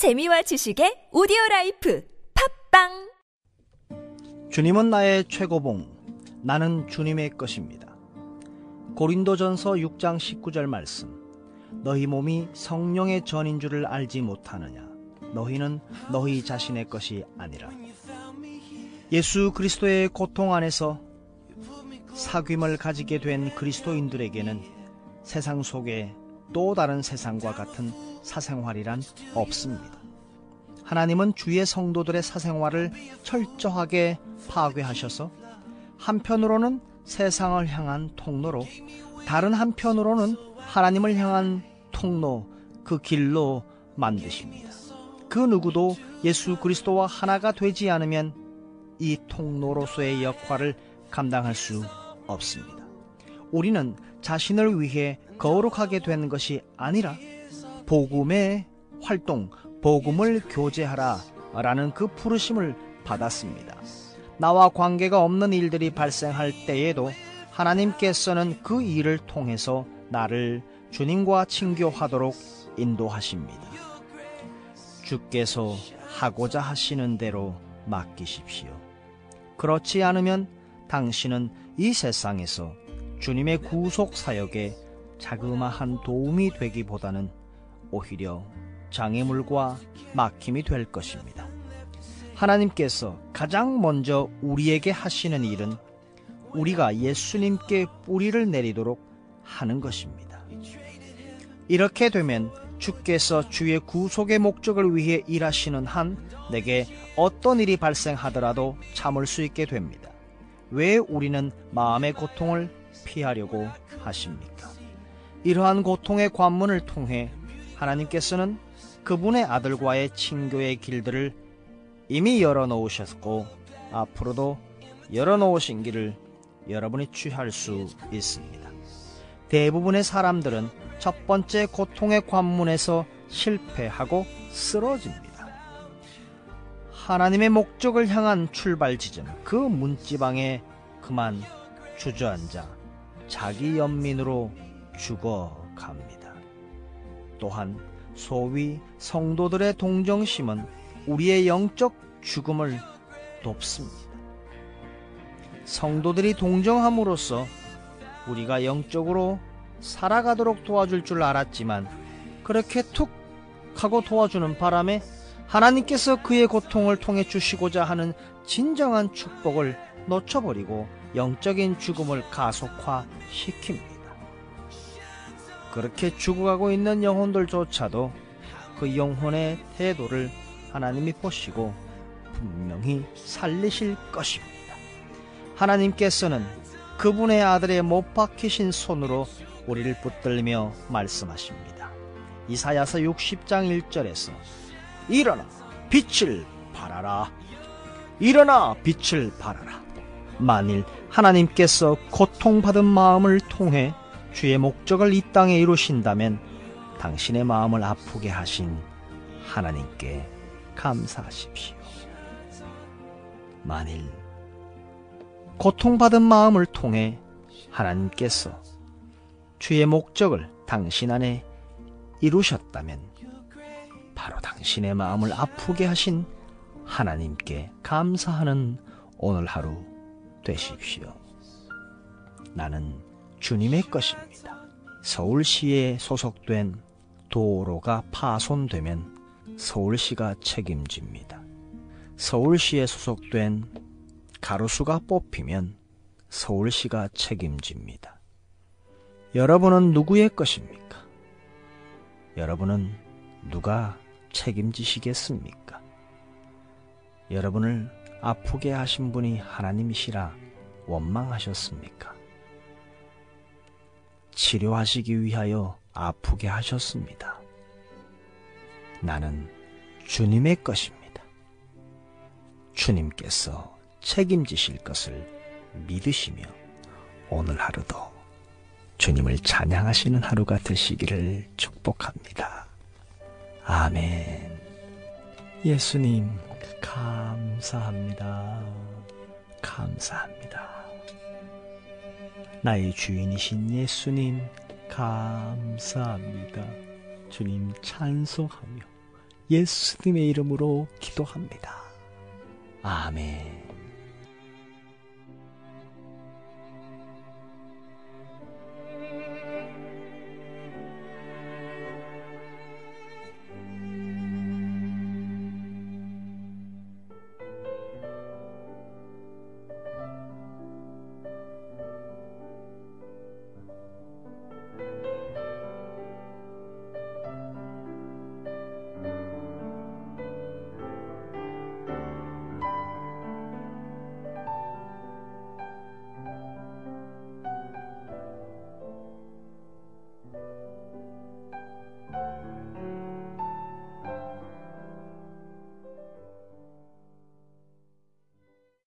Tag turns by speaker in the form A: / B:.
A: 재미와 지식의 오디오 라이프 팟빵
B: 주님은 나의 최고봉, 나는 주님의 것입니다. 고린도전서 6장 19절 말씀. 너희 몸이 성령의 전인 줄을 알지 못하느냐? 너희는 너희 자신의 것이 아니라. 예수 그리스도의 고통 안에서 사귐을 가지게 된 그리스도인들에게는 세상 속에 또 다른 세상과 같은 사생활이란 없습니다. 하나님은 주의 성도들의 사생활을 철저하게 파괴하셔서 한편으로는 세상을 향한 통로로 다른 한편으로는 하나님을 향한 통로 그 길로 만드십니다. 그 누구도 예수 그리스도와 하나가 되지 않으면 이 통로로서의 역할을 감당할 수 없습니다. 우리는 자신을 위해 거룩하게 된 것이 아니라 복음의 활동, 복음을 교제하라 라는 그 부르심을 받았습니다. 나와 관계가 없는 일들이 발생할 때에도 하나님께서는 그 일을 통해서 나를 주님과 친교하도록 인도하십니다. 주께서 하고자 하시는 대로 맡기십시오. 그렇지 않으면 당신은 이 세상에서 주님의 구속 사역에 자그마한 도움이 되기보다는 오히려 장애물과 막힘이 될 것입니다. 하나님께서 가장 먼저 우리에게 하시는 일은 우리가 예수님께 뿌리를 내리도록 하는 것입니다. 이렇게 되면 주께서 주의 구속의 목적을 위해 일하시는 한 내게 어떤 일이 발생하더라도 참을 수 있게 됩니다. 왜 우리는 마음의 고통을 피하려고 하십니까? 이러한 고통의 관문을 통해 하나님께서는 그분의 아들과의 친교의 길들을 이미 열어놓으셨고 앞으로도 열어놓으신 길을 여러분이 취할 수 있습니다. 대부분의 사람들은 첫 번째 고통의 관문에서 실패하고 쓰러집니다. 하나님의 목적을 향한 출발 지점, 그 문지방에 그만 주저앉아 자기 연민으로 죽어갑니다. 또한 소위 성도들의 동정심은 우리의 영적 죽음을 돕습니다. 성도들이 동정함으로써 우리가 영적으로 살아가도록 도와줄 줄 알았지만 그렇게 툭 하고 도와주는 바람에 하나님께서 그의 고통을 통해 주시고자 하는 진정한 축복을 놓쳐버리고 영적인 죽음을 가속화시킵니다. 그렇게 죽어가고 있는 영혼들조차도 그 영혼의 태도를 하나님이 보시고 분명히 살리실 것입니다. 하나님께서는 그분의 아들의 못 박히신 손으로 우리를 붙들며 말씀하십니다. 이사야서 60장 1절에서 일어나 빛을 발하라. 일어나 빛을 발하라. 만일 하나님께서 고통받은 마음을 통해 주의 목적을 이 땅에 이루신다면 당신의 마음을 아프게 하신 하나님께 감사하십시오. 만일 고통받은 마음을 통해 하나님께서 주의 목적을 당신 안에 이루셨다면 바로 당신의 마음을 아프게 하신 하나님께 감사하는 오늘 하루 되십시오. 나는 주님의 것입니다. 서울시에 소속된 도로가 파손되면 서울시가 책임집니다. 서울시에 소속된 가로수가 뽑히면 서울시가 책임집니다. 여러분은 누구의 것입니까? 여러분은 누가 책임지시겠습니까? 여러분을 아프게 하신 분이 하나님이시라 원망하셨습니까? 치료하시기 위하여 아프게 하셨습니다. 나는 주님의 것입니다. 주님께서 책임지실 것을 믿으시며 오늘 하루도 주님을 찬양하시는 하루가 되시기를 축복합니다. 아멘. 예수님, 감사합니다. 감사합니다. 나의 주인이신 예수님, 감사합니다. 주님 찬송하며 예수님의 이름으로 기도합니다. 아멘.